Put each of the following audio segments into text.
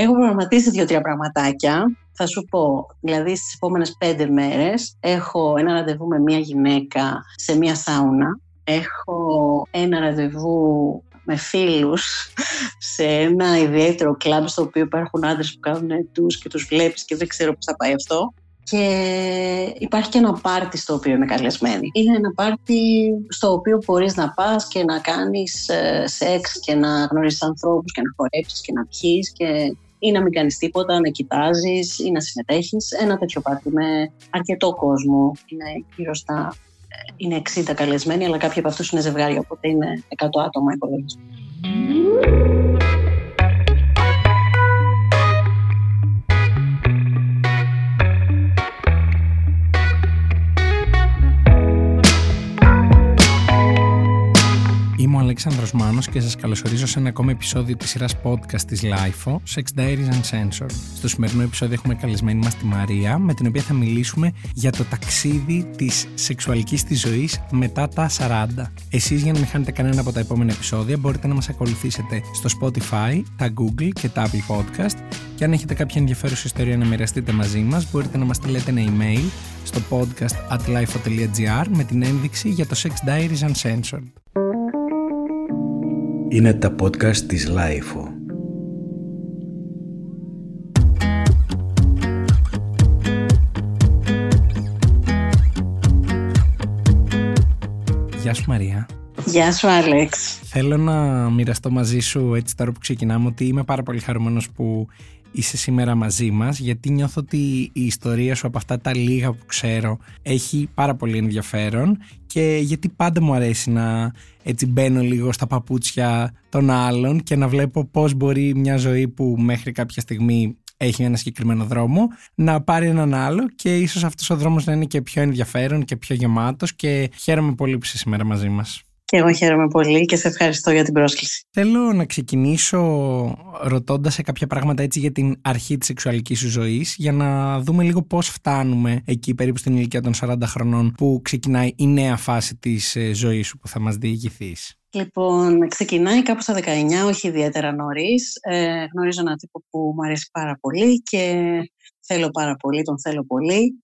Έχω προγραμματίσει δύο-τρία πραγματάκια. Θα σου πω, δηλαδή στις επόμενες πέντε μέρες έχω ένα ραντεβού με μία γυναίκα σε μία σάουνα. Έχω ένα ραντεβού με φίλους σε ένα ιδιαίτερο κλαμπ στο οποίο υπάρχουν άντρες που κάνουν τους και τους βλέπεις και δεν ξέρω πώς θα πάει αυτό. Και υπάρχει και ένα πάρτι στο οποίο είμαι καλεσμένη. Είναι ένα πάρτι στο οποίο μπορείς να πας και να κάνεις ε, σεξ και να γνωρίσεις ανθρώπους και να χορέψεις και να πιείς και ή να μην κάνεις τίποτα, να κοιτάζεις ή να συμμετέχεις. Ένα τέτοιο πάρτι με αρκετό κόσμο. Είναι γύρω στα ε, είναι 60 καλεσμένοι, αλλά κάποιοι από αυτούς είναι ζευγάρια, οπότε είναι 100 άτομα υπολογισμοί. Αλέξανδρος Μάνος και σας καλωσορίζω σε ένα ακόμα επεισόδιο της σειράς podcast της LIFO, Sex Diaries Uncensored. Στο σημερινό επεισόδιο έχουμε καλεσμένη μας τη Μαρία, με την οποία θα μιλήσουμε για το ταξίδι της σεξουαλικής της ζωής μετά τα 40. Εσείς για να μην χάνετε κανένα από τα επόμενα επεισόδια μπορείτε να μας ακολουθήσετε στο Spotify, τα Google και τα Apple Podcast και αν έχετε κάποια ενδιαφέρουσα ιστορία να μοιραστείτε μαζί μας μπορείτε να μας στείλετε ένα email στο podcast at lifo.gr με την ένδειξη για το Sex Diaries Uncensored. Είναι τα podcast της LiFO. Γεια σου Μαρία. Γεια σου Άλεξ. Θέλω να μοιραστώ μαζί σου έτσι τώρα που ξεκινάμε ότι είμαι πάρα πολύ χαρούμενος που είσαι σήμερα μαζί μας γιατί νιώθω ότι η ιστορία σου από αυτά τα λίγα που ξέρω έχει πάρα πολύ ενδιαφέρον και γιατί πάντα μου αρέσει να έτσι μπαίνω λίγο στα παπούτσια των άλλων και να βλέπω πώς μπορεί μια ζωή που μέχρι κάποια στιγμή έχει ένα συγκεκριμένο δρόμο να πάρει έναν άλλο και ίσως αυτός ο δρόμος να είναι και πιο ενδιαφέρον και πιο γεμάτος και χαίρομαι πολύ που είσαι σήμερα μαζί μας. Και εγώ χαίρομαι πολύ και σε ευχαριστώ για την πρόσκληση. Θέλω να ξεκινήσω ρωτώντας σε κάποια πράγματα έτσι για την αρχή της σεξουαλικής σου ζωής για να δούμε λίγο πώς φτάνουμε εκεί περίπου στην ηλικία των 40 χρονών που ξεκινάει η νέα φάση της ε, ζωής σου που θα μας διηγηθείς. Λοιπόν, ξεκινάει κάπου στα 19, όχι ιδιαίτερα νωρίς. Ε, γνωρίζω έναν τύπο που μου αρέσει πάρα πολύ και θέλω πάρα πολύ, τον θέλω πολύ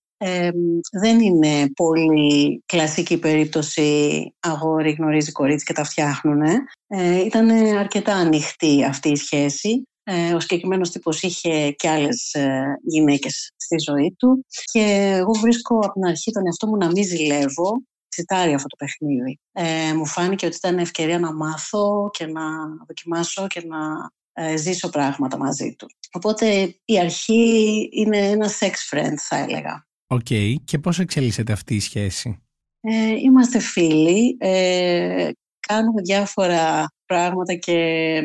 δεν είναι πολύ κλασική περίπτωση αγόρι γνωρίζει κορίτσι και τα φτιάχνουν. Ε, ήταν αρκετά ανοιχτή αυτή η σχέση. Ε, ο συγκεκριμένος τύπος είχε και άλλες ε, γυναίκες στη ζωή του. Και εγώ βρίσκω από την αρχή τον εαυτό μου να μην ζηλεύω. Τσιτάρει αυτό το παιχνίδι. Ε, μου φάνηκε ότι ήταν ευκαιρία να μάθω και να δοκιμάσω και να ε, ζήσω πράγματα μαζί του. Οπότε η αρχή είναι ένα sex friend θα έλεγα. Οκ. Και πώς εξελίσσεται αυτή η σχέση; Ε, είμαστε φίλοι. Ε, κάνουμε διάφορα πράγματα και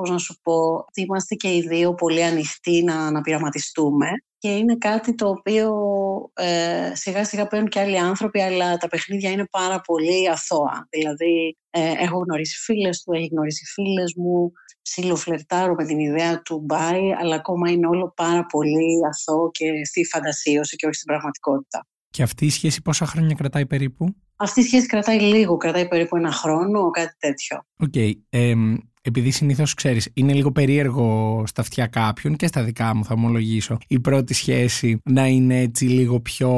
πώς να σου πω, είμαστε και οι δύο πολύ ανοιχτοί να, να πειραματιστούμε και είναι κάτι το οποίο ε, σιγά σιγά παίρνουν και άλλοι άνθρωποι αλλά τα παιχνίδια είναι πάρα πολύ αθώα. Δηλαδή ε, έχω γνωρίσει φίλες του, έχει γνωρίσει φίλες μου, ψιλοφλερτάρω με την ιδέα του bi, αλλά ακόμα είναι όλο πάρα πολύ αθώο και στη φαντασίωση και όχι στην πραγματικότητα. Και αυτή η σχέση πόσα χρόνια κρατάει περίπου; Αυτή η σχέση κρατάει λίγο, κρατάει περίπου ένα χρόνο, κάτι τέτοιο. OK. Okay επειδή συνήθως ξέρεις, είναι λίγο περίεργο στα αυτιά κάποιον και στα δικά μου, θα ομολογήσω, η πρώτη σχέση να είναι έτσι λίγο πιο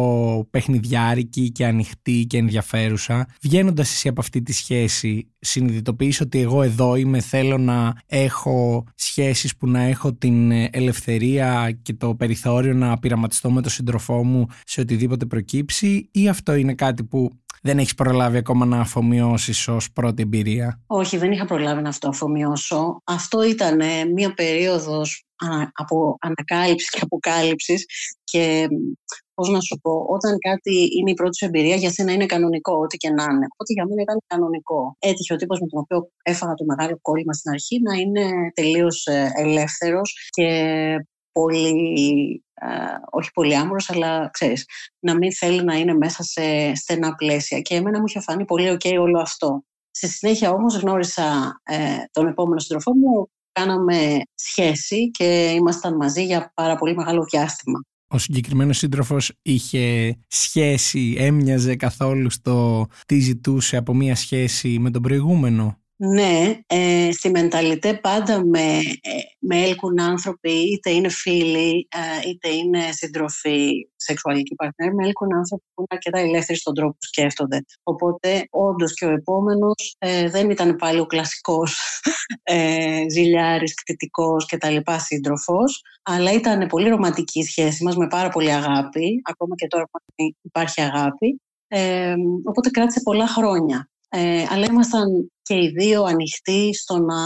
παιχνιδιάρικη και ανοιχτή και ενδιαφέρουσα. Βγαίνοντας εσύ από αυτή τη σχέση, συνειδητοποιείς ότι εγώ εδώ είμαι, θέλω να έχω σχέσεις που να έχω την ελευθερία και το περιθώριο να πειραματιστώ με τον σύντροφό μου σε οτιδήποτε προκύψει ή αυτό είναι κάτι που δεν έχεις προλάβει ακόμα να αφομοιώσεις ως πρώτη εμπειρία; Όχι, δεν είχα προλάβει να αυτό αφομοιώσω. Αυτό ήταν μία περίοδος από ανακάλυψης και αποκάλυψης και πώς να σου πω, όταν κάτι είναι η πρώτη σου εμπειρία, για σένα είναι κανονικό, ό,τι και να είναι. Οπότε για μένα ήταν κανονικό. Έτυχε ο τύπος με τον οποίο έφαγα το μεγάλο κόλλημα στην αρχή να είναι τελείως ε, ελεύθερος και πολύ, όχι πολύ άμορος, αλλά ξέρεις, να μην θέλει να είναι μέσα σε στενά πλαίσια. Και εμένα μου είχε φανεί πολύ ok όλο αυτό. Στη συνέχεια όμως γνώρισα ε, τον επόμενο σύντροφό μου, κάναμε σχέση και ήμασταν μαζί για πάρα πολύ μεγάλο διάστημα. Ο συγκεκριμένος σύντροφος είχε σχέση, έμοιαζε καθόλου στο τι ζητούσε από μία σχέση με τον προηγούμενο; Ναι, ε, στη μενταλιτέ πάντα με, ε, με έλκουν άνθρωποι, είτε είναι φίλοι, ε, είτε είναι συντροφοί, σεξουαλική παρτνέρ, με έλκουν άνθρωποι που είναι αρκετά ελεύθεροι στον τρόπο που σκέφτονται. Οπότε, όντως και ο επόμενος ε, δεν ήταν πάλι ο κλασικός ε, ζηλιάρης, κτητικό κτλ. σύντροφος, αλλά ήταν πολύ ρομαντική η σχέση μας με πάρα πολύ αγάπη. Ακόμα και τώρα που υπάρχει αγάπη. Ε, οπότε κράτησε πολλά χρόνια. Ε, αλλά ήμασταν και οι δύο ανοιχτοί στο να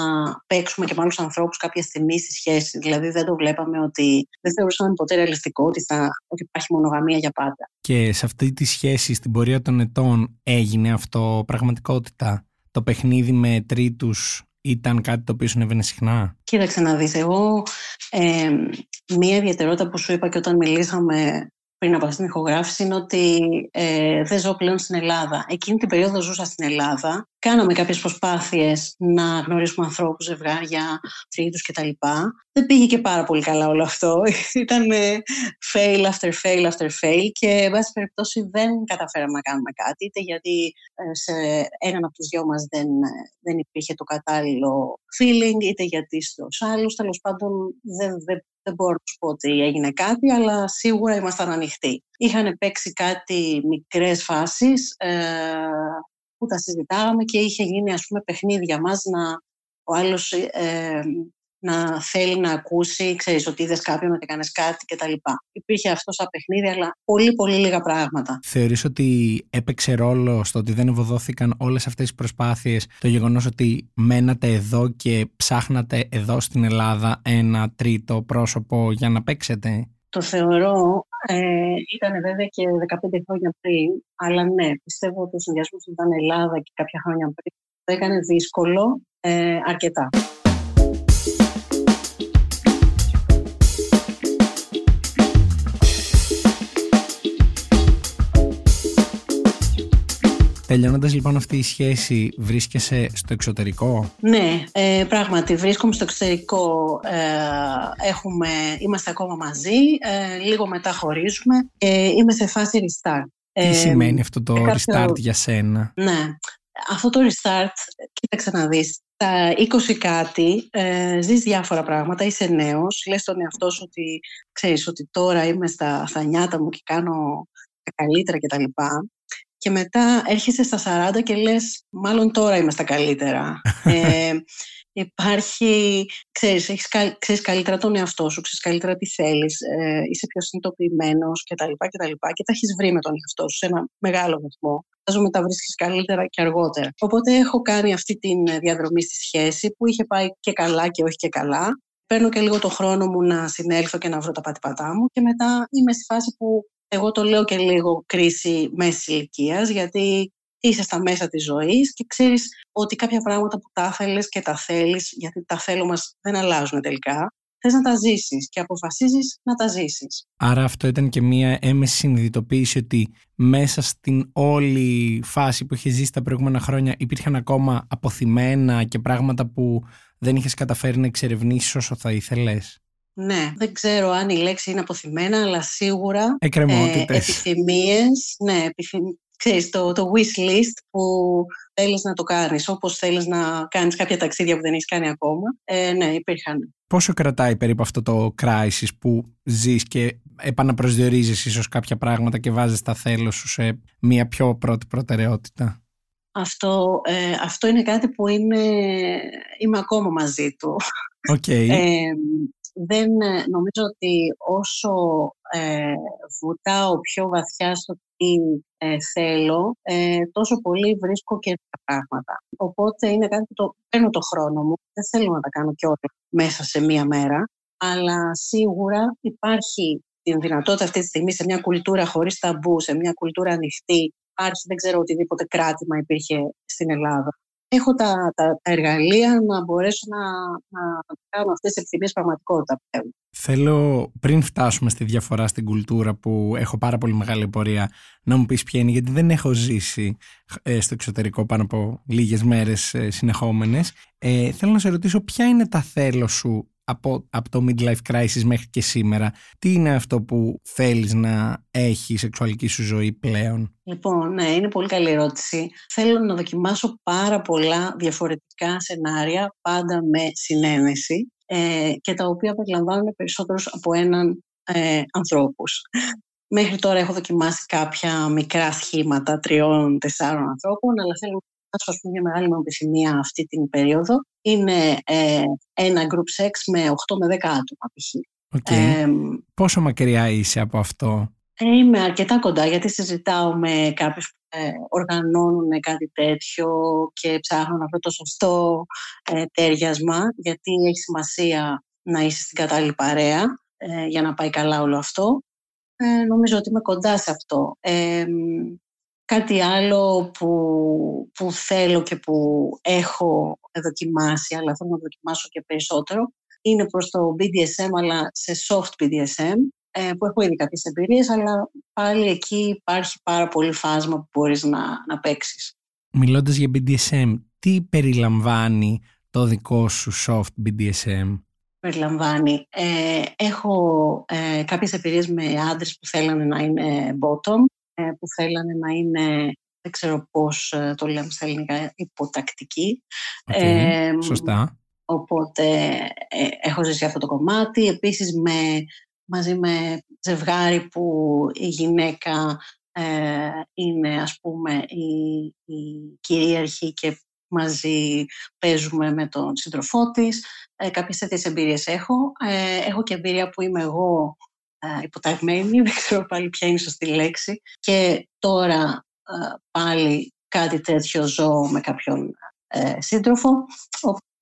παίξουμε και με άλλου ανθρώπους κάποια στιγμή στη σχέση. Δηλαδή δεν το βλέπαμε ότι. Δεν θεωρούσαμε ποτέ ρεαλιστικό ότι, θα, ότι υπάρχει μονογαμία για πάντα. Και σε αυτή τη σχέση, στην πορεία των ετών, έγινε αυτό πραγματικότητα; Το παιχνίδι με τρίτους ήταν κάτι το οποίο συνέβαινε συχνά; Κοίταξε να δεις, εγώ ε, μία ιδιαιτερότητα που σου είπα και όταν μιλήσαμε πριν από αυτή την ηχογράφηση είναι ότι ε, δεν ζω πλέον στην Ελλάδα. Εκείνη την περίοδο ζούσα στην Ελλάδα. Κάναμε κάποιες προσπάθειες να γνωρίσουμε ανθρώπους, ζευγάρια, τρίτους κτλ. Δεν πήγε και πάρα πολύ καλά όλο αυτό. Ήταν fail after fail after fail και εν πάση περιπτώσει δεν καταφέραμε να κάνουμε κάτι είτε γιατί ε, σε έναν από τους δυο μας δεν, δεν υπήρχε το κατάλληλο feeling είτε γιατί στους άλλους. Τέλος πάντων δεν, δεν δεν μπορώ να σου πω ότι έγινε κάτι, αλλά σίγουρα ήμασταν ανοιχτοί. Είχαν παίξει κάτι μικρές φάσεις ε, που τα συζητάγαμε και είχε γίνει ας πούμε παιχνίδια μας να ο άλλος ε, να θέλει να ακούσει, ξέρεις ότι είδες κάποιον ότι έκανες κάτι κτλ. Υπήρχε αυτό σαν παιχνίδι, αλλά πολύ πολύ λίγα πράγματα. Θεωρείς ότι έπαιξε ρόλο στο ότι δεν ευωδόθηκαν όλες αυτές τις προσπάθειες το γεγονός ότι μένατε εδώ και ψάχνατε εδώ στην Ελλάδα ένα τρίτο πρόσωπο για να παίξετε; Το θεωρώ, ε, ήταν βέβαια και 15 χρόνια πριν, αλλά ναι, πιστεύω ότι ο συνδυασμός ήταν Ελλάδα και κάποια χρόνια πριν το έκανε δύσκολο ε, αρκετά. Τελειώνοντας λοιπόν αυτή η σχέση, βρίσκεσαι στο εξωτερικό; Ναι, ε, πράγματι βρίσκομαι στο εξωτερικό. Ε, έχουμε, είμαστε ακόμα μαζί, ε, λίγο μετά χωρίζουμε. Ε, είμαι σε φάση restart. Τι ε, σημαίνει αυτό το restart για σένα; Ναι, αυτό το restart, κοίταξε να δεις, τα 20 κάτι, ε, ζεις διάφορα πράγματα, είσαι νέος, λες τον εαυτό σου ότι ξέρεις ότι τώρα είμαι στα, στα νιάτα μου και κάνω τα καλύτερα κτλ και μετά έρχεσαι στα 40 και λες μάλλον τώρα είμαι στα καλύτερα. ε, υπάρχει, ξέρεις, έχεις, ξέρεις καλύτερα τον εαυτό σου, ξέρεις καλύτερα τι θέλεις, ε, είσαι πιο συνειδητοποιημένος κτλ. Και, τα λοιπά, και τα έχεις βρει με τον εαυτό σου σε ένα μεγάλο βαθμό. Φαντάζομαι τα βρίσκεις καλύτερα και αργότερα. Οπότε έχω κάνει αυτή τη διαδρομή στη σχέση που είχε πάει και καλά και όχι και καλά. Παίρνω και λίγο το χρόνο μου να συνέλθω και να βρω τα πατήπατά μου και μετά είμαι στη φάση που εγώ το λέω και λίγο κρίση μέσης ηλικίας, γιατί είσαι στα μέσα της ζωής και ξέρεις ότι κάποια πράγματα που τα θέλεις και τα θέλεις, γιατί τα θέλω μας δεν αλλάζουν τελικά, θες να τα ζήσεις και αποφασίζεις να τα ζήσεις. Άρα αυτό ήταν και μία έμεση συνειδητοποίηση ότι μέσα στην όλη φάση που είχες ζήσει τα προηγούμενα χρόνια υπήρχαν ακόμα αποθυμένα και πράγματα που δεν είχες καταφέρει να εξερευνήσεις όσο θα ήθελες; Ναι, δεν ξέρω αν η λέξη είναι αποθυμένα, αλλά σίγουρα ε, επιθυμίες, ναι, επιθυμ... ξέρεις, το, το wish list που θέλεις να το κάνεις, όπως θέλεις να κάνεις κάποια ταξίδια που δεν έχεις κάνει ακόμα. Ε, ναι, υπήρχαν. Πόσο κρατάει περίπου αυτό το crisis που ζεις και επαναπροσδιορίζεις ίσως κάποια πράγματα και βάζεις τα θέλω σου σε μια πιο πρώτη προτεραιότητα; Αυτό, ε, αυτό είναι κάτι που είμαι, είμαι ακόμα μαζί του. Okay. Ε, δεν ε, νομίζω ότι όσο ε, βουτάω πιο βαθιά στο τι ε, θέλω, ε, τόσο πολύ βρίσκω και τα πράγματα. Οπότε είναι κάτι που το παίρνω το χρόνο μου. Δεν θέλω να τα κάνω και όλα μέσα σε μία μέρα. Αλλά σίγουρα υπάρχει την δυνατότητα αυτή τη στιγμή σε μια κουλτούρα χωρίς ταμπού, σε μια κουλτούρα ανοιχτή. Υπάρχει, δεν ξέρω, οτιδήποτε κράτημα υπήρχε στην Ελλάδα έχω τα, τα, εργαλεία να μπορέσω να, να κάνω αυτές τις επιθυμίες πραγματικότητα Θέλω πριν φτάσουμε στη διαφορά στην κουλτούρα που έχω πάρα πολύ μεγάλη πορεία να μου πεις ποια είναι γιατί δεν έχω ζήσει ε, στο εξωτερικό πάνω από λίγες μέρες ε, συνεχόμενες. Ε, θέλω να σε ρωτήσω ποια είναι τα θέλω σου από, από το midlife crisis μέχρι και σήμερα, τι είναι αυτό που θέλεις να έχεις η σεξουαλική σου ζωή πλέον; Λοιπόν, ναι, είναι πολύ καλή ερώτηση. Θέλω να δοκιμάσω πάρα πολλά διαφορετικά σενάρια, πάντα με συνένεση ε, και τα οποία περιλαμβάνουν περισσότερους από έναν ε, ανθρώπους. Μέχρι τώρα έχω δοκιμάσει κάποια μικρά σχήματα τριών-τεσσάρων ανθρώπων, αλλά θέλω να σας πούμε μια μεγάλη μου επιθυμία αυτή την περίοδο. Είναι ε, ένα group sex με 8 με 10 άτομα π.χ. Okay. Πόσο μακριά είσαι από αυτό; Είμαι αρκετά κοντά γιατί συζητάω με κάποιους που ε, οργανώνουν κάτι τέτοιο και ψάχνουν αυτό το σωστό ε, τέριασμα γιατί έχει σημασία να είσαι στην κατάλληλη παρέα ε, για να πάει καλά όλο αυτό. Ε, νομίζω ότι είμαι κοντά σε αυτό. Κάτι άλλο που, που θέλω και που έχω δοκιμάσει, αλλά θέλω να δοκιμάσω και περισσότερο, είναι προς το BDSM, αλλά σε soft BDSM, ες, που έχω ήδη κάποιες εμπειρίες, αλλά πάλι εκεί υπάρχει πάρα πολύ φάσμα που μπορείς να, να παίξεις. Μιλώντας για BDSM, τι περιλαμβάνει το δικό σου soft BDSM? περιλαμβάνει. Ε, έχω ε, κάποιες εμπειρίες με άντρες που θέλανε να είναι bottom, ε, που θέλανε να είναι, δεν ξέρω πώς ε, το λέμε στα ελληνικά, υποτακτική. Okay, σωστά. Οπότε έχω ζήσει αυτό το κομμάτι. Επίσης με, μαζί με ζευγάρι που η γυναίκα είναι ας πούμε η, η κυρίαρχη και μαζί παίζουμε με τον σύντροφό της. Ε, κάποιες τέτοιες εμπειρίες έχω. Ε, έχω και εμπειρία που είμαι εγώ ε, υποταγμένη, δεν ξέρω πάλι ποια είναι η σωστή λέξη. Και τώρα ε, πάλι κάτι τέτοιο ζω με κάποιον ε, σύντροφο.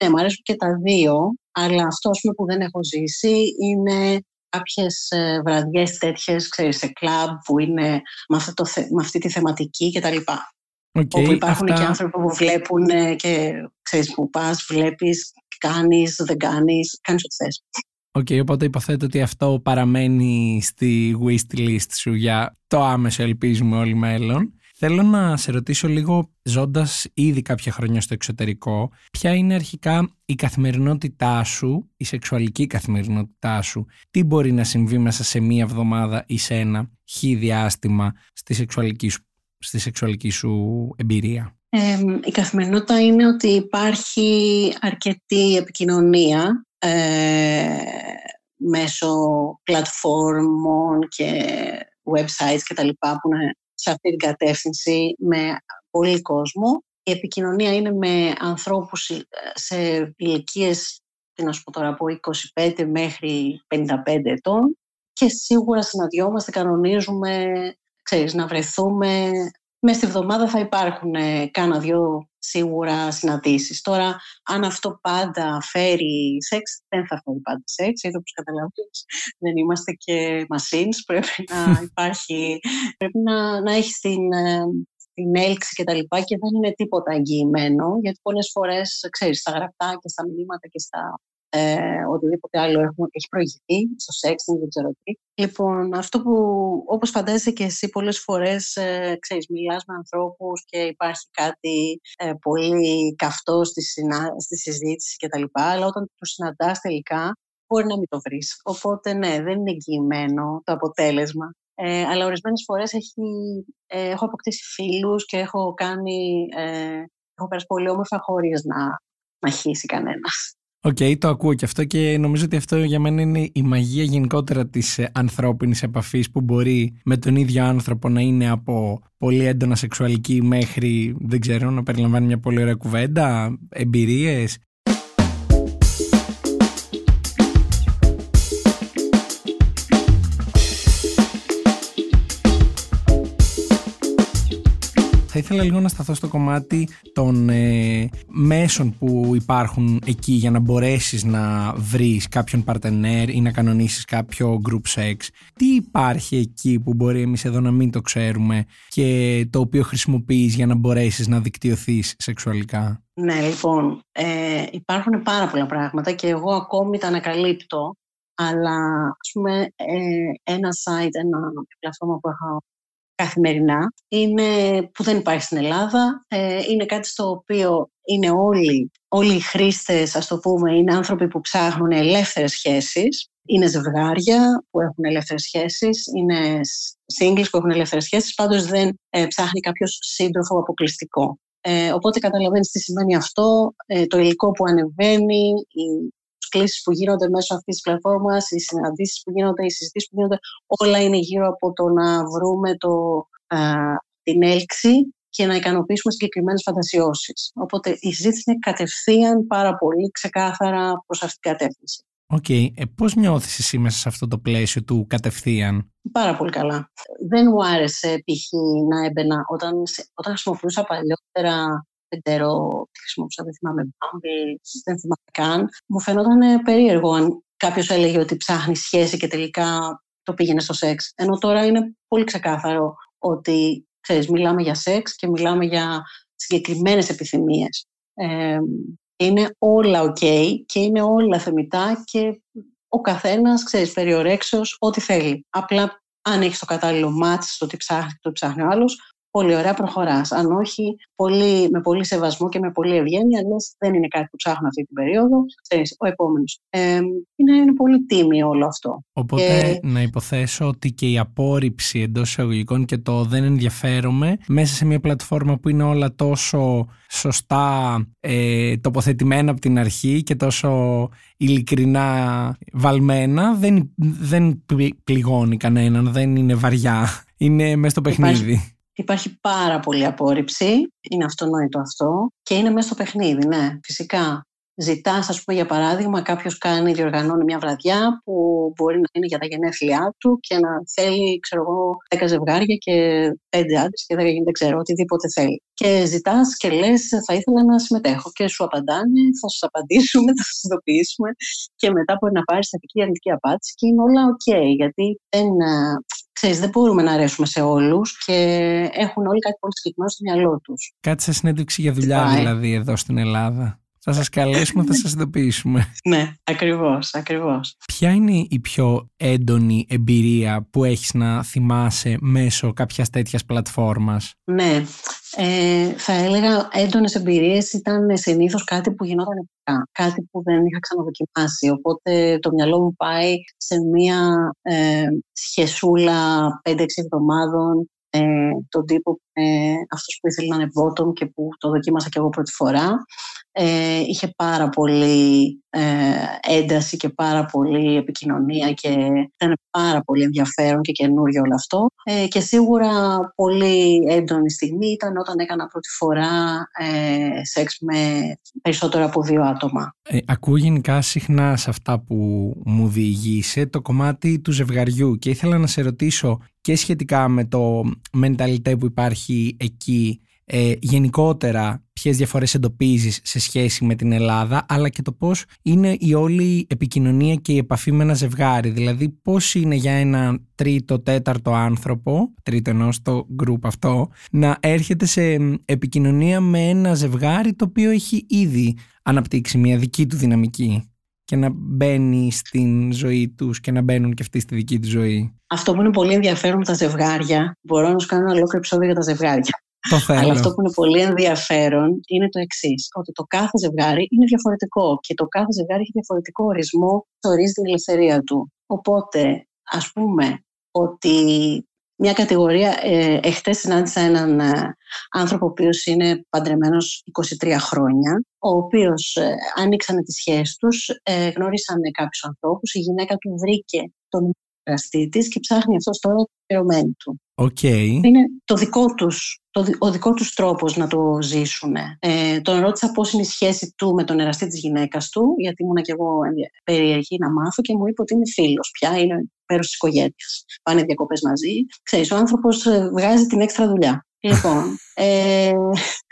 Ναι, μου αρέσουν και τα δύο, αλλά αυτό που δεν έχω ζήσει είναι κάποιες ε, βραδιές τέτοιες, ξέρεις, σε κλαμπ που είναι με, αυτό το, με αυτή τη θεματική κτλ. Okay, όπου υπάρχουν αυτά... και άνθρωποι που βλέπουν και ξέρεις που πας, βλέπεις, κάνεις, δεν κάνεις, κάνεις ό,τι θες. OK, okay, οπότε υποθέτω ότι αυτό παραμένει στη wish list σου για το άμεσο ελπίζουμε όλοι μέλλον. Θέλω να σε ρωτήσω λίγο, ζώντας ήδη κάποια χρόνια στο εξωτερικό, ποια είναι αρχικά η καθημερινότητά σου, η σεξουαλική καθημερινότητά σου, τι μπορεί να συμβεί μέσα σε μία εβδομάδα ή σε ένα χι διάστημα στη σεξουαλική σου στη σεξουαλική σου εμπειρία; η καθημερινότητα είναι ότι υπάρχει αρκετή επικοινωνία ε, μέσω πλατφόρμων και websites και τα λοιπά που είναι σε αυτή την κατεύθυνση με πολύ κόσμο. Η επικοινωνία είναι με ανθρώπους σε ηλικίες τι να σου πω τώρα, από 25 μέχρι 55 ετών και σίγουρα συναντιόμαστε, κανονίζουμε ξέρεις, να βρεθούμε. Μέσα στη βδομάδα θα υπάρχουν ε, κάνα δυο σίγουρα συναντήσεις. Τώρα, αν αυτό πάντα φέρει σεξ, δεν θα φέρει πάντα σεξ, γιατί όπως καταλαβαίνεις δεν είμαστε και machines, πρέπει να υπάρχει, πρέπει να, να έχεις την, ε, την έλξη και τα λοιπά και δεν είναι τίποτα εγγυημένο, γιατί πολλές φορές, ξέρεις, στα γραπτά και στα μηνύματα και στα ε, οτιδήποτε άλλο έχουμε, έχει προηγηθεί, στο σεξ, δεν ξέρω τι. Λοιπόν, αυτό που όπως φαντάζεσαι και εσύ πολλές φορές, ε, ξέρεις, μιλάς με ανθρώπους και υπάρχει κάτι ε, πολύ καυτό στη, συνα... στη συζήτηση κτλ. Αλλά όταν το συναντάς τελικά, μπορεί να μην το βρεις. Οπότε ναι, δεν είναι εγγυημένο το αποτέλεσμα. Ε, αλλά ορισμένες φορές έχει, ε, έχω αποκτήσει φίλους και έχω κάνει, ε, έχω περάσει πολύ όμορφα χωρίς να, να χύσει κανένας. OK, okay, το ακούω και αυτό και νομίζω ότι αυτό για μένα είναι η μαγεία γενικότερα της ε, ανθρώπινης επαφής που μπορεί με τον ίδιο άνθρωπο να είναι από πολύ έντονα σεξουαλική μέχρι, δεν ξέρω, να περιλαμβάνει μια πολύ ωραία κουβέντα, εμπειρίες Θα ήθελα λίγο να σταθώ στο κομμάτι των ε, μέσων που υπάρχουν εκεί για να μπορέσεις να βρεις κάποιον παρτενέρ ή να κανονίσεις κάποιο group sex. Τι υπάρχει εκεί που μπορεί εμείς εδώ να μην το ξέρουμε και το οποίο χρησιμοποιείς για να μπορέσεις να δικτυωθείς σεξουαλικά; Ναι, λοιπόν, ε, υπάρχουν πάρα πολλά πράγματα και εγώ ακόμη τα ανακαλύπτω αλλά ας πούμε ε, ένα site, ένα πλατφόρμα που έχω καθημερινά, είναι, που δεν υπάρχει στην Ελλάδα. Ε, είναι κάτι στο οποίο είναι όλοι, όλοι οι χρήστες, ας το πούμε, είναι άνθρωποι που ψάχνουν ελεύθερες σχέσεις. Είναι ζευγάρια που έχουν ελεύθερες σχέσεις, είναι singles που έχουν ελεύθερες σχέσεις, πάντως δεν ε, ψάχνει κάποιος σύντροφο αποκλειστικό. Ε, οπότε καταλαβαίνεις τι σημαίνει αυτό, ε, το υλικό που ανεβαίνει, οι κλήσεις που γίνονται μέσω αυτής της πλατφόρμας, οι συναντήσεις που γίνονται, οι συζητήσεις που γίνονται, όλα είναι γύρω από το να βρούμε το, α, την έλξη και να ικανοποιήσουμε συγκεκριμένες φαντασιώσεις. Οπότε η συζήτηση είναι κατευθείαν πάρα πολύ ξεκάθαρα προς αυτή την κατεύθυνση. OK. Okay. Ε, πώς νιώθεις εσύ μέσα σε αυτό το πλαίσιο του κατευθείαν; Πάρα πολύ καλά. Δεν μου άρεσε π.χ. να έμπαινα όταν, όταν χρησιμοποιούσα παλιότερα Tinder, χρησιμοποιούσα, δεν θυμάμαι, Bumble, δεν θυμάμαι καν. Μου φαινόταν περίεργο αν κάποιος έλεγε ότι ψάχνει σχέση και τελικά το πήγαινε στο σεξ. Ενώ τώρα είναι πολύ ξεκάθαρο ότι ξέρεις, μιλάμε για σεξ και μιλάμε για συγκεκριμένες επιθυμίες. Ε, είναι όλα οκ και είναι όλα θεμητά και ο καθένας, ξέρεις, περί ορέξεως ό,τι θέλει. Απλά αν έχεις το κατάλληλο μάτι στο τι ψάχνει, το ψάχνει ο άλλος, πολύ ωραία προχωράς. Αν όχι, πολύ, με πολύ σεβασμό και με πολύ ευγένεια, λες δεν είναι κάτι που ψάχνω αυτή την περίοδο. Ξέρεις, ο επόμενος. Ε, είναι, είναι πολύ τίμιο όλο αυτό. Οπότε να υποθέσω ότι και η απόρριψη εντός εισαγωγικών και το δεν ενδιαφέρομαι μέσα σε μια πλατφόρμα που είναι όλα τόσο σωστά ε, τοποθετημένα από την αρχή και τόσο ειλικρινά βαλμένα δεν, δεν πληγώνει κανέναν, δεν είναι βαριά. Είναι μέσα στο παιχνίδι. Υπάρχει πάρα πολύ απόρριψη, είναι αυτονόητο αυτό και είναι μέσα στο παιχνίδι, ναι, φυσικά. Ζητάς, ας πούμε, για παράδειγμα, κάποιος κάνει, διοργανώνει μια βραδιά που μπορεί να είναι για τα γενέθλιά του και να θέλει, ξέρω εγώ, 10 ζευγάρια και 5 άντρες και 10 δεν ξέρω, οτιδήποτε θέλει. Και ζητάς και λες, θα ήθελα να συμμετέχω. Και σου απαντάνε, θα σου απαντήσουμε, θα σου ειδοποιήσουμε. Και μετά μπορεί να πάρεις θετική αρνητική απάντηση και είναι όλα OK. Γιατί δεν, ξέρεις, δεν μπορούμε να αρέσουμε σε όλους και έχουν όλοι κάτι πολύ συγκεκριμένο στο μυαλό τους. Κάτι σαν συνέντευξη για δουλειά δηλαδή εδώ στην Ελλάδα. Θα σας καλέσουμε, θα σας ειδοποιήσουμε. ναι, ακριβώς, ακριβώς. Ποια είναι η πιο έντονη εμπειρία που έχεις να θυμάσαι μέσω κάποιας τέτοιας πλατφόρμας; Ναι, ε, θα έλεγα έντονες εμπειρίες ήταν συνήθως κάτι που γινόταν ειδικά, κάτι που δεν είχα ξαναδοκιμάσει. Οπότε το μυαλό μου πάει σε μια ε, σχεσούλα 5-6 εβδομάδων ε, τον τύπο ε, αυτός που ήθελε να είναι bottom και που το δοκίμασα και εγώ πρώτη φορά ε, είχε πάρα πολύ ε, ένταση και πάρα πολύ επικοινωνία και ήταν πάρα πολύ ενδιαφέρον και καινούριο όλο αυτό. Ε, και σίγουρα πολύ έντονη στιγμή ήταν όταν έκανα πρώτη φορά ε, σεξ με περισσότερο από δύο άτομα. Ε, ακούω γενικά συχνά σε αυτά που μου διηγείσαι το κομμάτι του ζευγαριού και ήθελα να σε ρωτήσω και σχετικά με το mentality που υπάρχει εκεί ε, γενικότερα ποιες διαφορές εντοπίζεις σε σχέση με την Ελλάδα αλλά και το πώς είναι η όλη επικοινωνία και η επαφή με ένα ζευγάρι δηλαδή πώς είναι για ένα τρίτο, τέταρτο άνθρωπο τρίτο ενός στο group αυτό να έρχεται σε επικοινωνία με ένα ζευγάρι το οποίο έχει ήδη αναπτύξει μια δική του δυναμική και να μπαίνει στην ζωή τους και να μπαίνουν και αυτοί στη δική του ζωή. Αυτό που είναι πολύ ενδιαφέρον με τα ζευγάρια, μπορώ να σου κάνω ένα ολόκληρο επεισόδιο για τα ζευγάρια. Το θέλω. Αλλά αυτό που είναι πολύ ενδιαφέρον είναι το εξής: Ότι το κάθε ζευγάρι είναι διαφορετικό και το κάθε ζευγάρι έχει διαφορετικό ορισμό, ορίζει την ελευθερία του. Οπότε, ας πούμε ότι μια κατηγορία, ε, εχθές συνάντησα έναν ε, άνθρωπο ο οποίος είναι παντρεμένος 23 χρόνια, ο οποίος ε, άνοιξαν τις σχέσεις τους, ε, γνώρισαν κάποιους ανθρώπους, η γυναίκα του βρήκε τον εργαστή της και ψάχνει αυτός τώρα το πληρωμένο του. Okay. Είναι το δικό τους, το, ο δικό τους τρόπος να το ζήσουν. Ε, τον ρώτησα πώς είναι η σχέση του με τον εραστή της γυναίκας του, γιατί ήμουν και εγώ περίεργη να μάθω και μου είπε ότι είναι φίλος πια, είναι μέρος της οικογένειας. Πάνε διακοπές μαζί. Ξέρεις, ο άνθρωπος ε, βγάζει την έξτρα δουλειά. Λοιπόν, ε,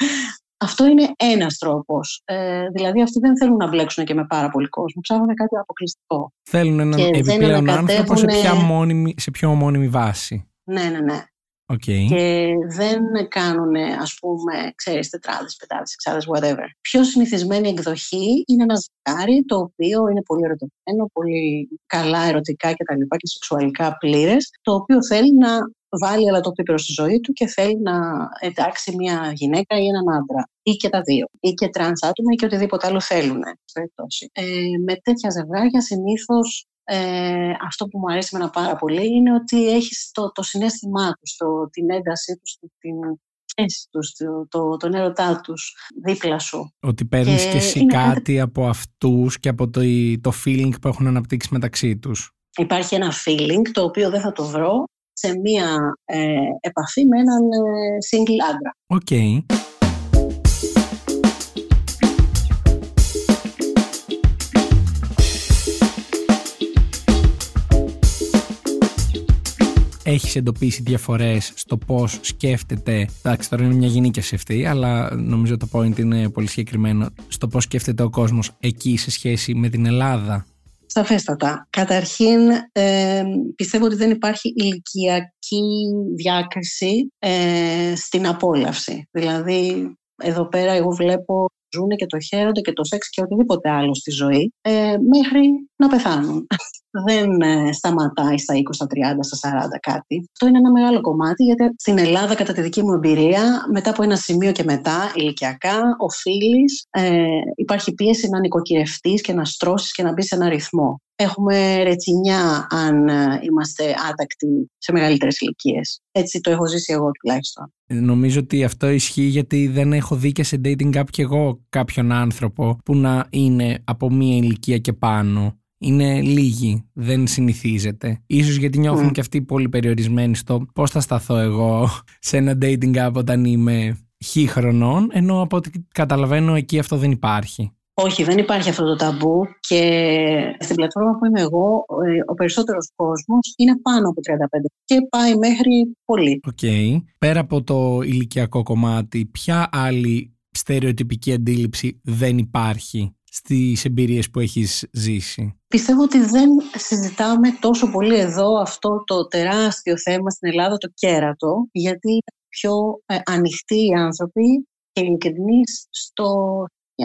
αυτό είναι ένας τρόπος. Ε, δηλαδή, αυτοί δεν θέλουν να μπλέξουν και με πάρα πολύ κόσμο. Ψάχνουν κάτι αποκλειστικό. Θέλουν έναν επιπλέον άνθρωπο σε, ποια μόνιμη, σε πιο μόνιμη βάση. Ναι, ναι, ναι. Okay. Και δεν κάνουν, ας πούμε, ξέρεις, τετράδες, πεντάδες, εξάδες, whatever. Πιο συνηθισμένη εκδοχή είναι ένα ζευγάρι το οποίο είναι πολύ ερωτημένο, πολύ καλά ερωτικά και τα λοιπά και σεξουαλικά πλήρες, το οποίο θέλει να βάλει αλατοπίπερο στη ζωή του και θέλει να εντάξει μια γυναίκα ή έναν άντρα ή και τα δύο ή και τρανς άτομα ή και οτιδήποτε άλλο θέλουν. Ε, με τέτοια ζευγάρια συνήθως ε, αυτό που μου αρέσει εμένα πάρα πολύ είναι ότι έχεις το, το συναίσθημά τους, το, την έντασή τους, την σχέση τους, το, το, τον έρωτά τους δίπλα σου. Ότι παίρνεις και, και εσύ κάτι από αυτούς και από το, το feeling που έχουν αναπτύξει μεταξύ τους. Υπάρχει ένα feeling το οποίο δεν θα το βρω σε μία ε, επαφή με έναν ε, single άντρα. Ok. Okay. Έχεις εντοπίσει διαφορές στο πώς σκέφτεται. Εντάξει, τώρα είναι μια γυναίκα αυτή, αλλά νομίζω το point είναι πολύ συγκεκριμένο. Στο πώς σκέφτεται ο κόσμος εκεί σε σχέση με την Ελλάδα. Σαφέστατα. Καταρχήν, ε, πιστεύω ότι δεν υπάρχει ηλικιακή διάκριση ε, στην απόλαυση. Δηλαδή, εδώ πέρα εγώ βλέπω ζουν και το χαίρονται και το σεξ και οτιδήποτε άλλο στη ζωή ε, μέχρι να πεθάνουν. Δεν ε, σταματάει στα 20, στα 30, στα 40 κάτι. Αυτό είναι ένα μεγάλο κομμάτι γιατί στην Ελλάδα κατά τη δική μου εμπειρία μετά από ένα σημείο και μετά ηλικιακά οφείλεις, ε, υπάρχει πίεση να νοικοκυρευτείς και να στρώσεις και να μπεις σε ένα ρυθμό. Έχουμε ρετσινιά αν ε, είμαστε άτακτοι σε μεγαλύτερες ηλικίες. Έτσι το έχω ζήσει εγώ τουλάχιστον. Νομίζω ότι αυτό ισχύει γιατί δεν έχω δει και σε dating app και εγώ κάποιον άνθρωπο που να είναι από μία ηλικία και πάνω. Είναι λίγοι, δεν συνηθίζεται. Ίσως γιατί νιώθουν mm. και αυτοί πολύ περιορισμένοι στο πώς θα σταθώ εγώ σε ένα dating app όταν είμαι χι χρονών, ενώ από ό,τι καταλαβαίνω εκεί αυτό δεν υπάρχει. Όχι, δεν υπάρχει αυτό το ταμπού και στην πλατφόρμα που είμαι εγώ ε, ο περισσότερος κόσμος είναι πάνω από 35 και πάει μέχρι πολύ. Ok. Okay. Πέρα από το ηλικιακό κομμάτι, ποια άλλη στερεοτυπική αντίληψη δεν υπάρχει; Στις εμπειρίες που έχεις ζήσει; Πιστεύω ότι δεν συζητάμε τόσο πολύ εδώ αυτό το τεράστιο θέμα στην Ελλάδα, το κέρατο, γιατί είναι πιο ε, ανοιχτοί οι άνθρωποι και ειλικρινείς στο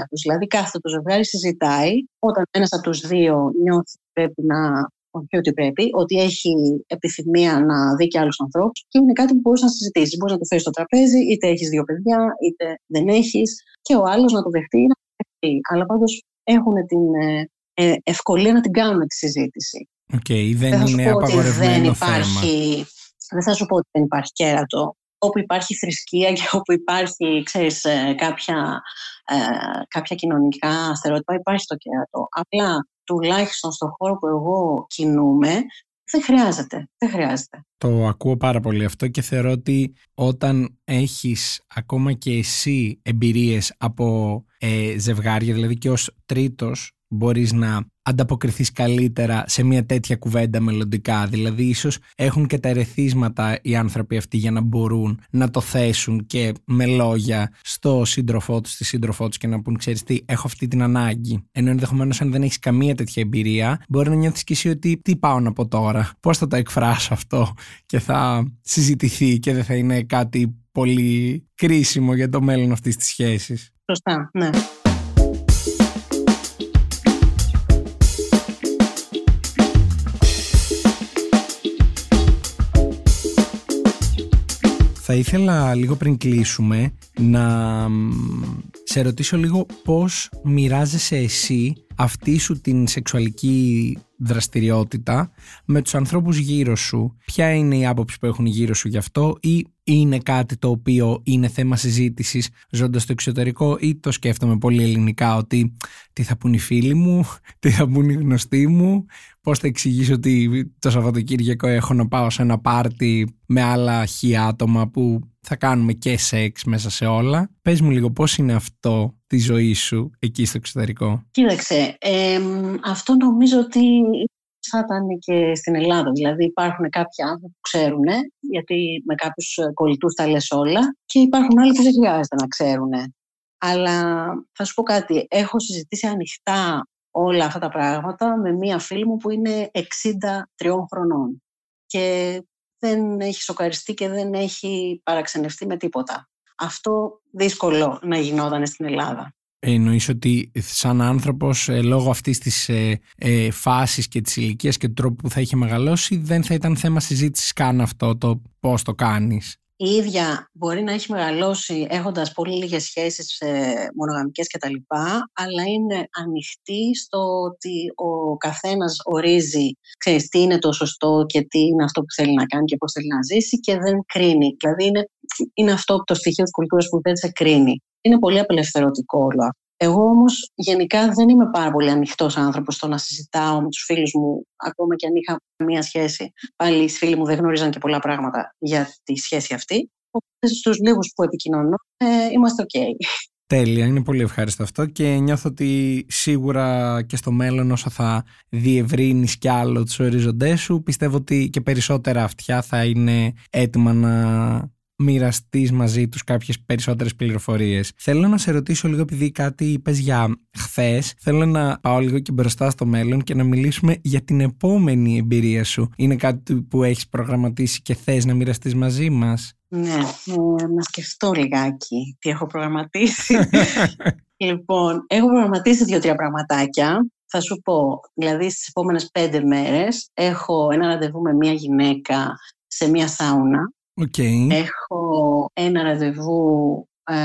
τους. Δηλαδή κάθε το ζευγάρι συζητάει όταν ένας από τους δύο νιώθει ότι πρέπει να όχι ότι πρέπει, ότι έχει επιθυμία να δει και άλλους ανθρώπους και είναι κάτι που μπορείς να συζητήσεις. Μπορείς να το θέσει στο τραπέζι, είτε έχεις δύο παιδιά, είτε δεν έχεις, και ο άλλος να το δεχτεί ή να το δεχτεί. Αλλά πάντως έχουν την ε, ε, ευκολία να την κάνουν τη συζήτηση. Okay, δεν, δεν είναι απαγορευμένο δεν υπάρχει, Δεν θα σου πω ότι δεν υπάρχει κέρατο. Όπου υπάρχει θρησκεία και όπου υπάρχει ξέρεις, ε, κάποια, ε, κάποια κοινωνικά στερεότυπα, υπάρχει το κέρατο. Απλά τουλάχιστον στον χώρο που εγώ κινούμαι, δεν χρειάζεται. Δεν χρειάζεται. Το ακούω πάρα πολύ αυτό και θεωρώ ότι όταν έχεις ακόμα και εσύ εμπειρίες από ε, ζευγάρια, δηλαδή και ως τρίτος μπορείς να ανταποκριθείς καλύτερα σε μια τέτοια κουβέντα μελλοντικά. Δηλαδή ίσως έχουν και τα ερεθίσματα οι άνθρωποι αυτοί για να μπορούν να το θέσουν και με λόγια στο σύντροφό τους, στη σύντροφό τους και να πούν ξέρεις τι, έχω αυτή την ανάγκη. Ενώ ενδεχομένως αν δεν έχεις καμία τέτοια εμπειρία μπορεί να νιώθεις και εσύ ότι τι πάω να πω τώρα, πώς θα το εκφράσω αυτό και θα συζητηθεί και δεν θα είναι κάτι πολύ κρίσιμο για το μέλλον αυτής της σχέσης. Σωστά, ναι. Θα ήθελα λίγο πριν κλείσουμε να σε ρωτήσω λίγο πώς μοιράζεσαι εσύ αυτή σου την σεξουαλική δραστηριότητα με τους ανθρώπους γύρω σου. Ποια είναι η άποψη που έχουν γύρω σου γι' αυτό ή είναι κάτι το οποίο είναι θέμα συζήτησης ζώντας στο εξωτερικό ή το σκέφτομαι πολύ ελληνικά ότι τι θα πούν οι φίλοι μου, τι θα πούν οι γνωστοί μου, πώς θα εξηγήσω ότι το Σαββατοκύριακο έχω να πάω σε ένα πάρτι με άλλα χι άτομα που θα κάνουμε και σεξ μέσα σε όλα. Πες μου λίγο πώς είναι αυτό τη ζωή σου εκεί στο εξωτερικό; Κοίταξε, αυτό νομίζω ότι θα ήταν και στην Ελλάδα. Δηλαδή υπάρχουν κάποιοι άνθρωποι που ξέρουν, γιατί με κάποιους κολλητούς τα λες όλα, και υπάρχουν άλλοι που δεν χρειάζεται να ξέρουν. Αλλά θα σου πω κάτι, έχω συζητήσει ανοιχτά όλα αυτά τα πράγματα με μία φίλη μου που είναι 63 χρονών. Και δεν έχει σοκαριστεί και δεν έχει παραξενευτεί με τίποτα. Αυτό δύσκολο να γινόταν στην Ελλάδα. Εννοείς ότι σαν άνθρωπος ε, λόγω αυτής της ε, ε, φάσης και της ηλικίας και του τρόπου που θα είχε μεγαλώσει δεν θα ήταν θέμα συζήτησης καν αυτό το πώς το κάνεις η ίδια μπορεί να έχει μεγαλώσει έχοντας πολύ λίγες σχέσεις ε, μονογαμικές κτλ. Αλλά είναι ανοιχτή στο ότι ο καθένας ορίζει ξέρεις, τι είναι το σωστό και τι είναι αυτό που θέλει να κάνει και πώς θέλει να ζήσει και δεν κρίνει. Δηλαδή είναι, είναι αυτό το στοιχείο της κουλτούρας που δεν σε κρίνει. Είναι πολύ απελευθερωτικό όλο αυτό. Εγώ όμως γενικά δεν είμαι πάρα πολύ ανοιχτός άνθρωπος στο να συζητάω με τους φίλους μου, ακόμα και αν είχα μία σχέση. Πάλι οι φίλοι μου δεν γνωρίζαν και πολλά πράγματα για τη σχέση αυτή. Οπότε στους λίγους που επικοινωνώ ε, είμαστε οκ. Τέλεια, είναι πολύ ευχάριστο αυτό και νιώθω ότι σίγουρα και στο μέλλον όσο θα διευρύνεις κι άλλο τους ορίζοντές σου πιστεύω ότι και περισσότερα αυτιά θα είναι έτοιμα να μοιραστείς μαζί τους κάποιες περισσότερες πληροφορίες. Θέλω να σε ρωτήσω λίγο, επειδή κάτι είπες για χθες, θέλω να πάω λίγο και μπροστά στο μέλλον και να μιλήσουμε για την επόμενη εμπειρία σου. Είναι κάτι που έχεις προγραμματίσει και θες να μοιραστείς μαζί μας; Ναι, ε, να σκεφτώ λιγάκι τι έχω προγραμματίσει. λοιπόν, έχω προγραμματίσει δύο-τρία πραγματάκια. Θα σου πω, δηλαδή στις επόμενες πέντε μέρες έχω ένα ραντεβού με μια γυναίκα σε μια σάουνα Okay. Έχω ένα ραντεβού ε,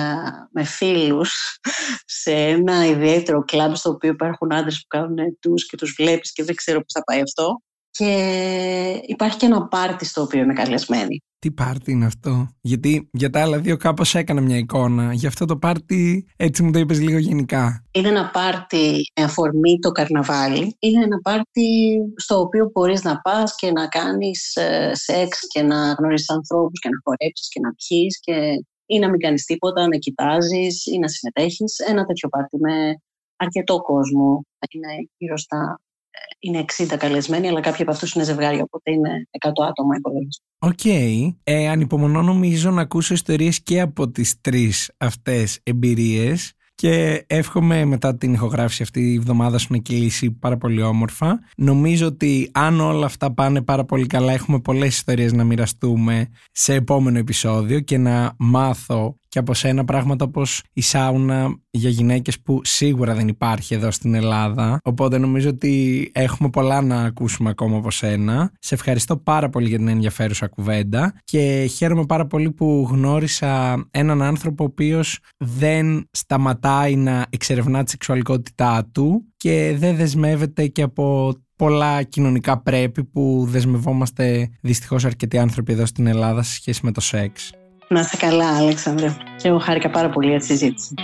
με φίλους σε ένα ιδιαίτερο κλαμπ στο οποίο υπάρχουν άντρες που κάνουν τους και τους βλέπεις και δεν ξέρω πώς θα πάει αυτό. Και υπάρχει και ένα πάρτι στο οποίο είμαι καλεσμένη. Τι πάρτι είναι αυτό, Γιατί για τα άλλα δύο κάπως έκανα μια εικόνα. Γι' αυτό το πάρτι έτσι μου το είπες λίγο γενικά. Είναι ένα πάρτι με αφορμή το καρναβάλι. Είναι ένα πάρτι στο οποίο μπορείς να πας και να κάνεις ε, σεξ και να γνωρίσεις ανθρώπους και να χορέψεις και να πιείς και ή να μην κάνεις τίποτα, να κοιτάζεις ή να συμμετέχεις. Ένα τέτοιο πάρτι με αρκετό κόσμο. Είναι γύρω στα είναι 60 καλεσμένοι, αλλά κάποιοι από αυτούς είναι ζευγάρια, οπότε είναι 100 άτομα υπολόγισε. Ok. Okay. Ε, ανυπομονώ νομίζω να ακούσω ιστορίες και από τις τρεις αυτές εμπειρίες και εύχομαι μετά την ηχογράφηση αυτή η εβδομάδα σου να κυλήσει πάρα πολύ όμορφα. Νομίζω ότι αν όλα αυτά πάνε πάρα πολύ καλά έχουμε πολλές ιστορίες να μοιραστούμε σε επόμενο επεισόδιο και να μάθω και από σένα πράγματα όπως η σάουνα για γυναίκες που σίγουρα δεν υπάρχει εδώ στην Ελλάδα. Οπότε νομίζω ότι έχουμε πολλά να ακούσουμε ακόμα από σένα. Σε ευχαριστώ πάρα πολύ για την ενδιαφέρουσα κουβέντα και χαίρομαι πάρα πολύ που γνώρισα έναν άνθρωπο ο οποίος δεν σταματάει να εξερευνά τη σεξουαλικότητά του και δεν δεσμεύεται και από πολλά κοινωνικά πρέπει που δεσμευόμαστε δυστυχώς αρκετοί άνθρωποι εδώ στην Ελλάδα σε σχέση με το σεξ. Να είστε καλά, Αλέξανδρε. Και εγώ χάρηκα πάρα πολύ για τη συζήτηση.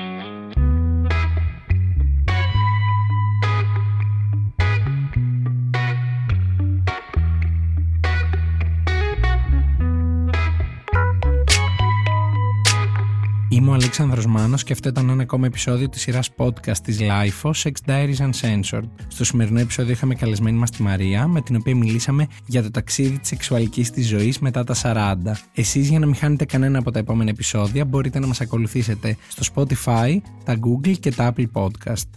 Αλέξανδρος Μάνος και αυτό ήταν ένα ακόμα επεισόδιο της σειράς podcast της LIFO Sex Diaries Uncensored. Στο σημερινό επεισόδιο είχαμε καλεσμένη μας τη Μαρία με την οποία μιλήσαμε για το ταξίδι της σεξουαλικής της ζωής μετά τα 40. Εσείς για να μην χάνετε κανένα από τα επόμενα επεισόδια μπορείτε να μας ακολουθήσετε στο Spotify, τα Google και τα Apple Podcast.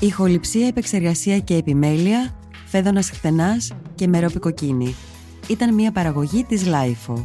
Ηχοληψία, επεξεργασία και επιμέλεια, φέδωνας χτενάς και μερόπικοκίνη. Ήταν μια παραγωγή της LIFO